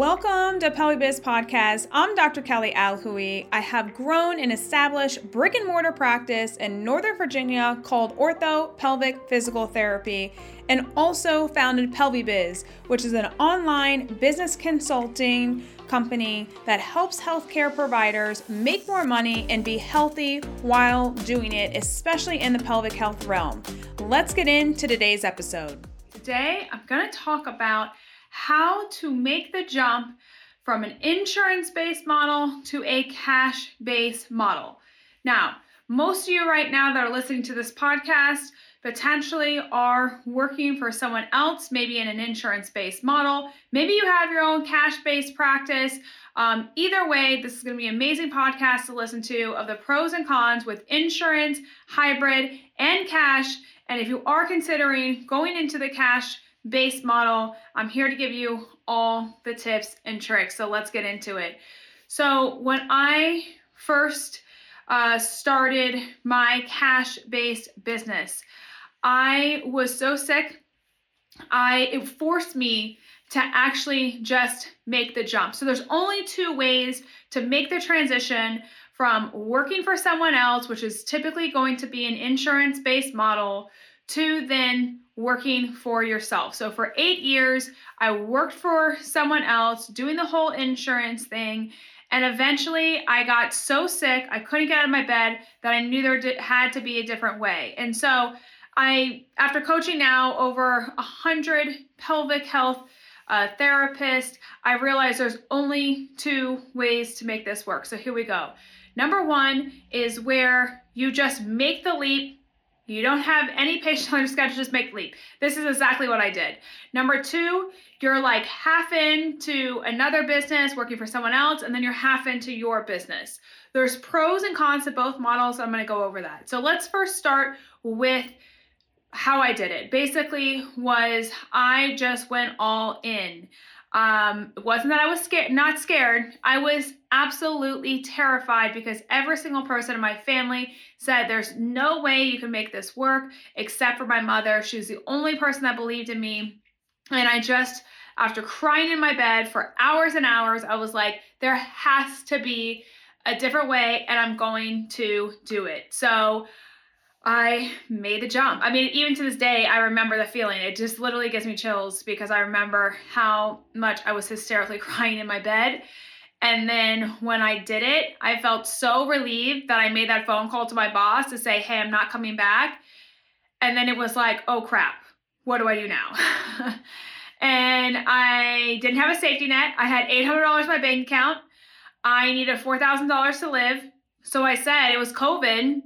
Welcome to PelviBiz Podcast. I'm Dr. Kelly Alhui. I have grown and established brick and mortar practice in Northern Virginia called Ortho Pelvic Physical Therapy and also founded PelviBiz, which is an online business consulting company that helps healthcare providers make more money and be healthy while doing it, especially in the pelvic health realm. Let's get into today's episode. Today, I'm going to talk about how to make the jump from an insurance based model to a cash based model. Now, most of you right now that are listening to this podcast potentially are working for someone else, maybe in an insurance based model. Maybe you have your own cash based practice. Um, either way, this is going to be an amazing podcast to listen to of the pros and cons with insurance, hybrid, and cash. And if you are considering going into the cash based model. I'm here to give you all the tips and tricks. So let's get into it. So, when I first uh, started my cash based business, I was so sick. I it forced me to actually just make the jump. So there's only two ways to make the transition from working for someone else, which is typically going to be an insurance based model, to then working for yourself. So for eight years, I worked for someone else doing the whole insurance thing. And eventually, I got so sick, I couldn't get out of my bed that I knew there had to be a different way. And so, I, after coaching now over a hundred pelvic health uh, therapists, I realized there's only two ways to make this work. So here we go. Number one is where you just make the leap you don't have any patients on your schedule, just make leap. This is exactly what I did. Number two, you're like half into another business working for someone else, and then you're half into your business. There's pros and cons to both models. I'm to go over that. So let's first start with how I did it. Basically, was I just went all in. Um, it wasn't that I was scared, not scared. I was absolutely terrified because every single person in my family said there's no way you can make this work except for my mother. She was the only person that believed in me. And I just, after crying in my bed for hours and hours, I was like, there has to be a different way, and I'm going to do it. So, I made the jump. I mean, even to this day, I remember the feeling. It just literally gives me chills because I remember how much I was hysterically crying in my bed. And then when I did it, I felt so relieved that I made that phone call to my boss to say, hey, I'm not coming back. And then it was like, oh crap, what do I do now? and I didn't have a safety net. I had $800 in my bank account. I needed $4,000 to live. So I said, it was COVID.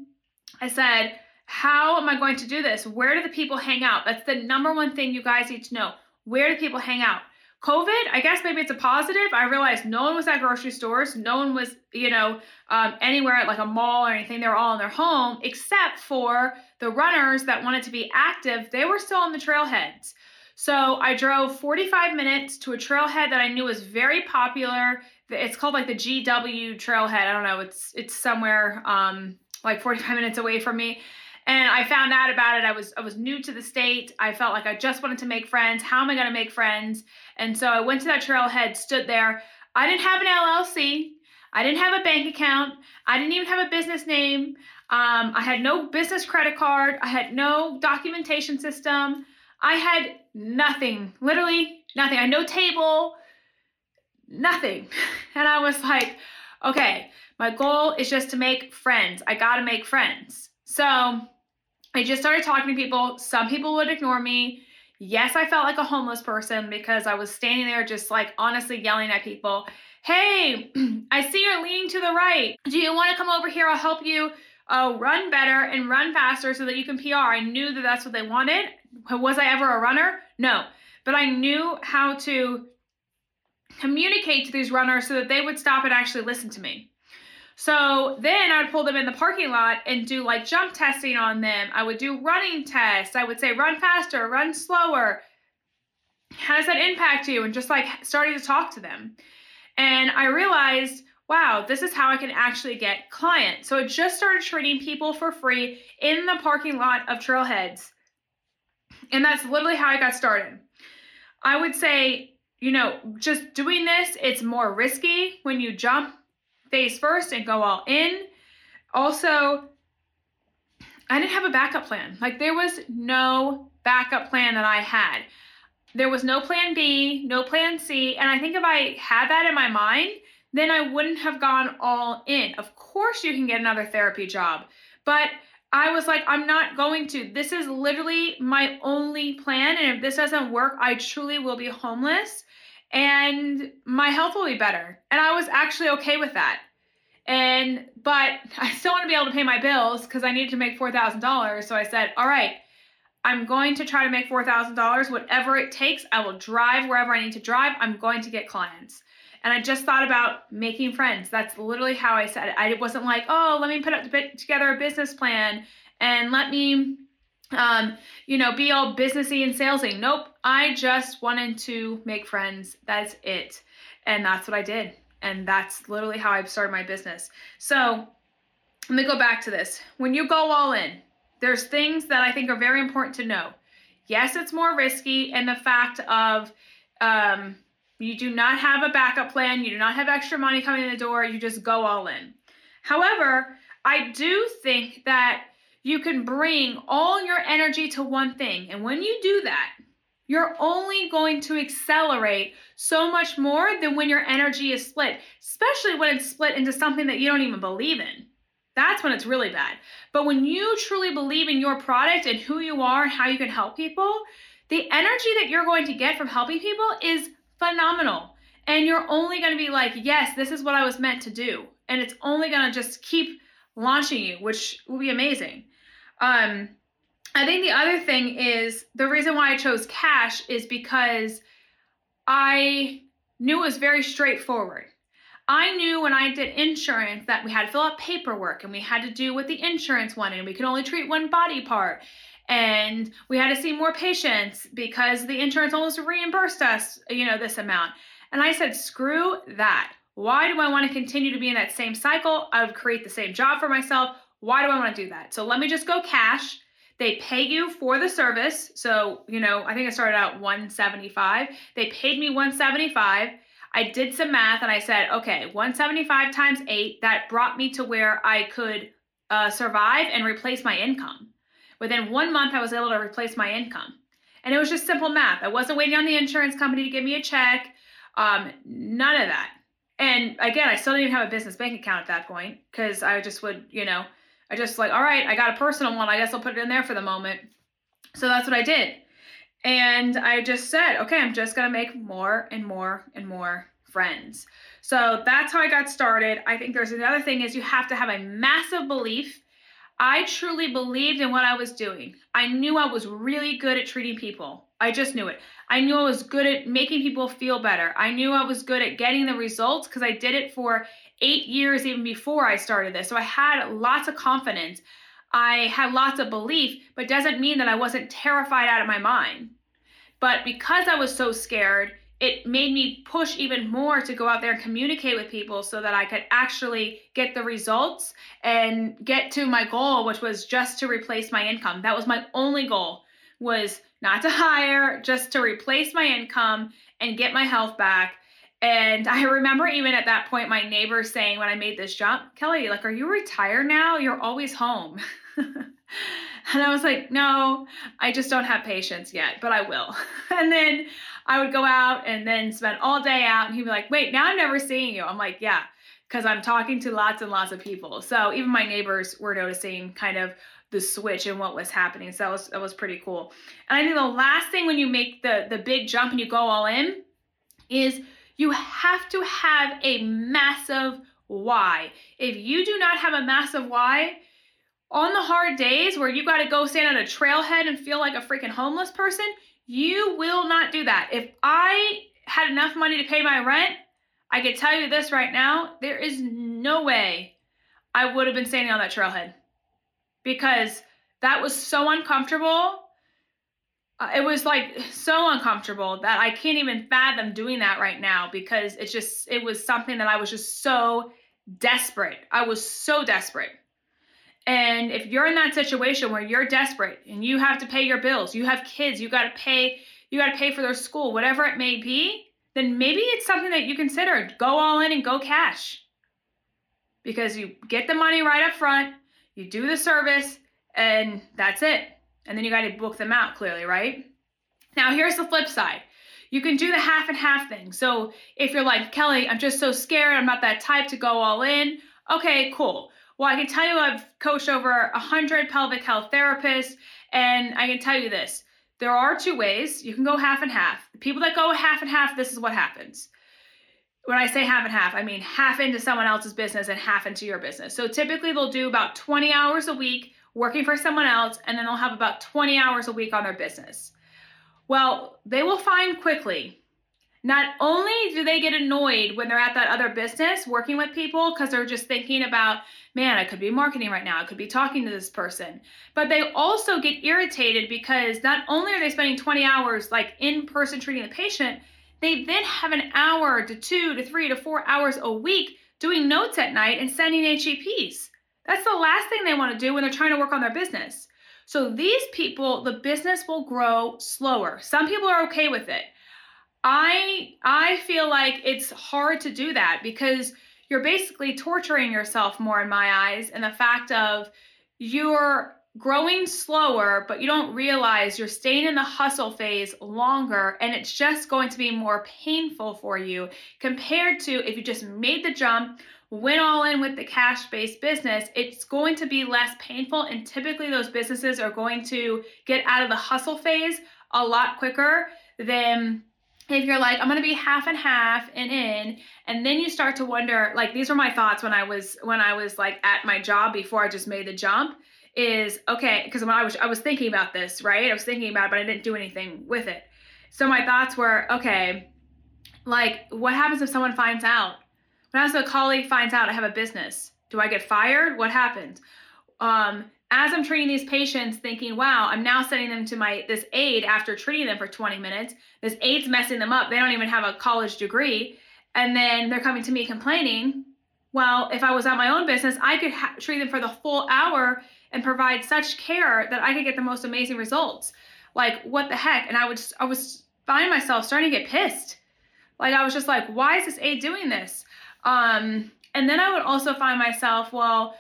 I said, how am I going to do this? Where do the people hang out? That's the number one thing you guys need to know. Where do people hang out? COVID, I guess maybe it's a positive. I realized no one was at grocery stores. No one was, you know, um, anywhere at like a mall or anything. They were all in their home, except for the runners that wanted to be active. They were still on the trailheads. So I drove 45 minutes to a trailhead that I knew was very popular. It's called like the GW trailhead. I don't know. It's it's somewhere um, like 45 minutes away from me and I found out about it. I was I was new to the state. I felt like I just wanted to make friends. How am I going to make friends? And so I went to that trailhead, stood there. I didn't have an LLC. I didn't have a bank account. I didn't even have a business name. Um, I had no business credit card. I had no documentation system. I had nothing, literally nothing. I had no table, nothing. And I was like, okay, my goal is just to make friends. I got to make friends. So I just started talking to people. Some people would ignore me. Yes, I felt like a homeless person because I was standing there just like honestly yelling at people. Hey, I see you're leaning to the right. Do you want to come over here? I'll help you uh, run better and run faster so that you can PR. I knew that that's what they wanted. Was I ever a runner? No. But I knew how to communicate to these runners so that they would stop and actually listen to me. So then I would pull them in the parking lot and do like jump testing on them. I would do running tests. I would say, run faster, run slower. How does that impact you? And just like starting to talk to them. And I realized, wow, this is how I can actually get clients. So I just started treating people for free in the parking lot of Trailheads. And that's literally how I got started. I would say you know, just doing this, it's more risky when you jump face first and go all in. Also, I didn't have a backup plan. Like there was no backup plan that I had. There was no plan B, no plan C. And I think if I had that in my mind, then I wouldn't have gone all in. Of course, you can get another therapy job, but I was like, I'm not going to. This is literally my only plan. And if this doesn't work, I truly will be homeless and my health will be better. And I was actually okay with that. And, but I still want to be able to pay my bills because I needed to make $4,000. So I said, all right, I'm going to try to make $4,000, whatever it takes. I will drive wherever I need to drive. I'm going to get clients. And I just thought about making friends. That's literally how I said it. I wasn't like, oh, let me put up, together a business plan and let me, um, you know, be all businessy and salesy. Nope. I just wanted to make friends. That's it. And that's what I did. And that's literally how I started my business. So let me go back to this. When you go all in, there's things that I think are very important to know. Yes, it's more risky, and the fact of um, you do not have a backup plan, you do not have extra money coming in the door, you just go all in. However, I do think that you can bring all your energy to one thing, and when you do that, you're only going to accelerate so much more than when your energy is split, especially when it's split into something that you don't even believe in. That's when it's really bad. But when you truly believe in your product and who you are and how you can help people, the energy that you're going to get from helping people is phenomenal. And you're only going to be like, yes, this is what I was meant to do. And it's only going to just keep launching you, which will be amazing. Um, I think the other thing is the reason why I chose cash is because I knew it was very straightforward. I knew when I did insurance that we had to fill out paperwork and we had to do what the insurance wanted and we could only treat one body part and we had to see more patients because the insurance almost reimbursed us, you know, this amount. And I said, screw that. Why do I want to continue to be in that same cycle? I would create the same job for myself. Why do I want to do that? So let me just go cash. They pay you for the service. So, you know, I think I started out 175. They paid me 175 I did some math and I said, okay, 175 times eight, that brought me to where I could uh, survive and replace my income. Within one month, I was able to replace my income. And it was just simple math. I wasn't waiting on the insurance company to give me a check, um, none of that. And again, I still didn't even have a business bank account at that point because I just would, you know, I just like, all right, I got a personal one. I guess I'll put it in there for the moment. So that's what I did. And I just said, okay, I'm just going to make more and more and more friends. So that's how I got started. I think there's another thing is you have to have a massive belief. I truly believed in what I was doing. I knew I was really good at treating people. I just knew it. I knew I was good at making people feel better. I knew I was good at getting the results because I did it for eight years even before I started this. So I had lots of confidence. I had lots of belief, but doesn't mean that I wasn't terrified out of my mind. But because I was so scared, it made me push even more to go out there and communicate with people so that I could actually get the results and get to my goal, which was just to replace my income. That was my only goal was not to hire, just to replace my income and get my health back. And I remember even at that point, my neighbors saying when I made this jump, Kelly, like, are you retired now? You're always home. and I was like, no, I just don't have patience yet, but I will. and then I would go out and then spend all day out, and he'd be like, wait, now I'm never seeing you. I'm like, yeah, because I'm talking to lots and lots of people. So even my neighbors were noticing kind of the switch and what was happening. So that was that was pretty cool. And I think the last thing when you make the the big jump and you go all in is you have to have a massive why. If you do not have a massive why, on the hard days where you got to go stand on a trailhead and feel like a freaking homeless person, you will not do that. If I had enough money to pay my rent, I could tell you this right now there is no way I would have been standing on that trailhead because that was so uncomfortable. Uh, it was like so uncomfortable that I can't even fathom doing that right now because it's just, it was something that I was just so desperate. I was so desperate. And if you're in that situation where you're desperate and you have to pay your bills, you have kids, you got to pay, you got to pay for their school, whatever it may be, then maybe it's something that you consider. Go all in and go cash. Because you get the money right up front, you do the service, and that's it. And then you got to book them out clearly, right? Now, here's the flip side. You can do the half and half thing. So if you're like, Kelly, I'm just so scared, I'm not that type to go all in. Okay, cool. Well, I can tell you I've coached over 100 pelvic health therapists, and I can tell you this there are two ways. You can go half and half. The people that go half and half, this is what happens. When I say half and half, I mean half into someone else's business and half into your business. So typically they'll do about 20 hours a week working for someone else, and then they'll have about 20 hours a week on their business. Well, they will find quickly not only do they get annoyed when they're at that other business working with people because they're just thinking about, man, I could be marketing right now, I could be talking to this person, but they also get irritated because not only are they spending 20 hours like in person treating the patient, they then have an hour to two to three to four hours a week doing notes at night and sending HEPs. That's the last thing they want to do when they're trying to work on their business. So these people, the business will grow slower. Some people are okay with it. I I feel like it's hard to do that because you're basically torturing yourself more in my eyes and the fact of you're growing slower but you don't realize you're staying in the hustle phase longer and it's just going to be more painful for you compared to if you just made the jump went all in with the cash based business, it's going to be less painful. And typically, those businesses are going to get out of the hustle phase a lot quicker than if you're like i'm going to be half and half and in and then you start to wonder like these were my thoughts when i was when i was like at my job before i just made the jump is okay because when i was i was thinking about this right i was thinking about it but i didn't do anything with it so my thoughts were okay like what happens if someone finds out if a colleague finds out i have a business do i get fired what happens um as I'm treating these patients, thinking, wow, I'm now sending them to my this aide after treating them for 20 minutes. This aide's messing them up. They don't even have a college degree. And then they're coming to me complaining. Well, if I was at my own business, I could ha- treat them for the full hour and provide such care that I could get the most amazing results. Like, what the heck? And I would, I was find myself starting to get pissed. Like, I was just like, why is this aide doing this? Um, and then I would also find myself, well,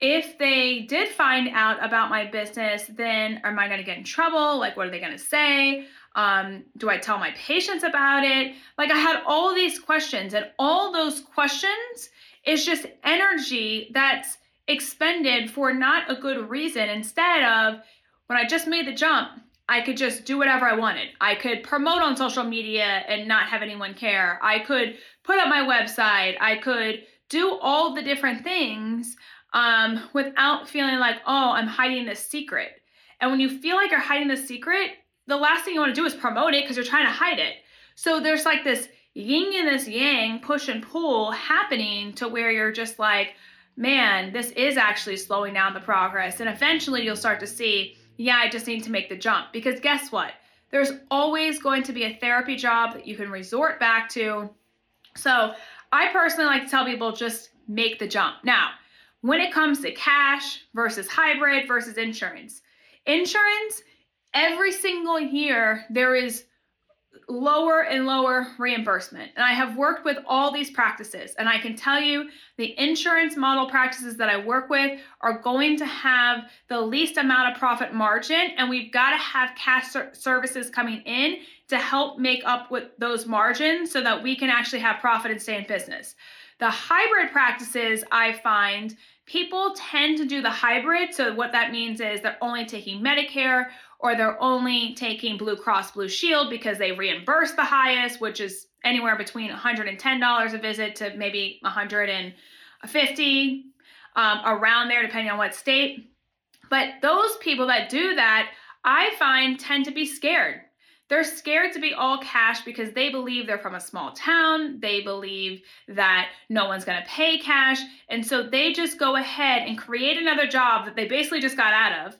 if they did find out about my business, then am I going to get in trouble? Like, what are they going to say? Um, do I tell my patients about it? Like, I had all these questions, and all those questions is just energy that's expended for not a good reason. Instead of when I just made the jump, I could just do whatever I wanted. I could promote on social media and not have anyone care. I could put up my website. I could do all the different things um, without feeling like, oh, I'm hiding this secret. And when you feel like you're hiding the secret, the last thing you want to do is promote it because you're trying to hide it. So there's like this yin and this yang push and pull happening to where you're just like, man, this is actually slowing down the progress. And eventually you'll start to see, yeah, I just need to make the jump. Because guess what? There's always going to be a therapy job that you can resort back to. So I personally like to tell people just make the jump. Now, when it comes to cash versus hybrid versus insurance. Insurance, every single year, there is lower and lower reimbursement. And I have worked with all these practices, and I can tell you the insurance model practices that I work with are going to have the least amount of profit margin, and we've got to have cash services coming in to help make up with those margins so that we can actually have profit and stay in business. The hybrid practices I find people tend to do the hybrid. So, what that means is they're only taking Medicare or they're only taking Blue Cross Blue Shield because they reimburse the highest, which is anywhere between $110 a visit to maybe 150 um, around there, depending on what state. But those people that do that, I find tend to be scared they're scared to be all cash because they believe they're from a small town. They believe that no one's going to pay cash. And so they just go ahead and create another job that they basically just got out of,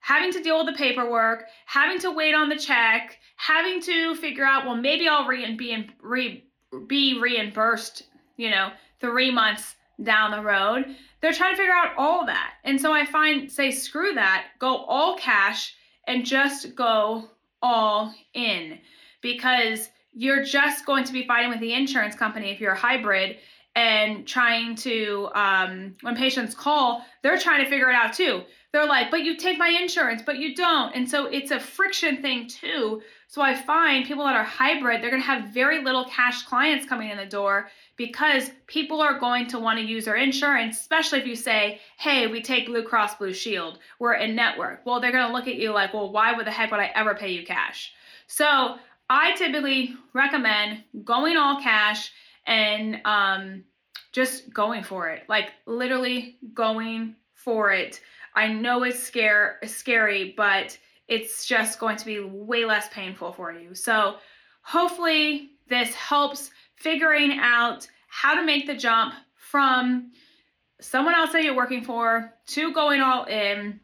having to deal with the paperwork, having to wait on the check, having to figure out, well, maybe I'll re- be, re- be reimbursed, you know, three months down the road. They're trying to figure out all that. And so I find, say, screw that, go all cash and just go all in because you're just going to be fighting with the insurance company if you're a hybrid and trying to um, when patients call they're trying to figure it out too they're like but you take my insurance but you don't. And so it's a friction thing too. So i find people that are hybrid they're going to have very little cash clients coming in the door because people are going to want to use their insurance especially if you say hey we take blue cross blue shield. We're in network. Well they're going to look at you like well why would the heck would i ever pay you cash? So i typically recommend going all cash and um, just going for it. Like literally going for it. I know it's scare scary, but it's just going to be way less painful for you. So hopefully this helps figuring out how to make the jump from someone else that you're working for to going all in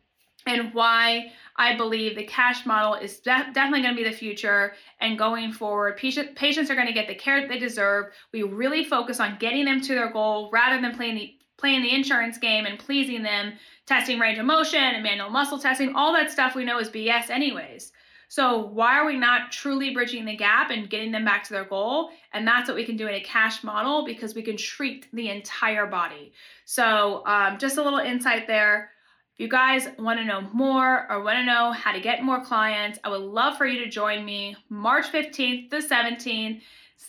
and why I believe the cash model is de- definitely going to be the future. And going forward, patient, patients are going to get the care that they deserve. We really focus on getting them to their goal rather than playing the playing the insurance game and pleasing them, testing range of motion and manual muscle testing. All that stuff we know is BS, anyways. So why are we not truly bridging the gap and getting them back to their goal? And that's what we can do in a cash model because we can treat the entire body. So um, just a little insight there. If you guys want to know more or want to know how to get more clients, I would love for you to join me March 15th to 17th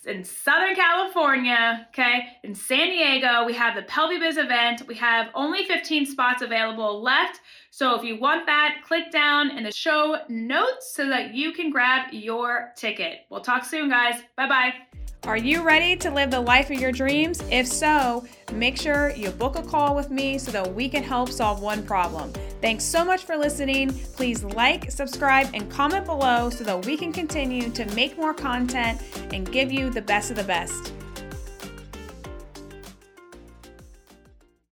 in Southern California, okay? In San Diego, we have the Pelvibiz event. We have only 15 spots available left. So if you want that, click down in the show notes so that you can grab your ticket. We'll talk soon, guys. Bye bye. Are you ready to live the life of your dreams? If so, make sure you book a call with me so that we can help solve one problem. Thanks so much for listening. Please like, subscribe, and comment below so that we can continue to make more content and give you the best of the best.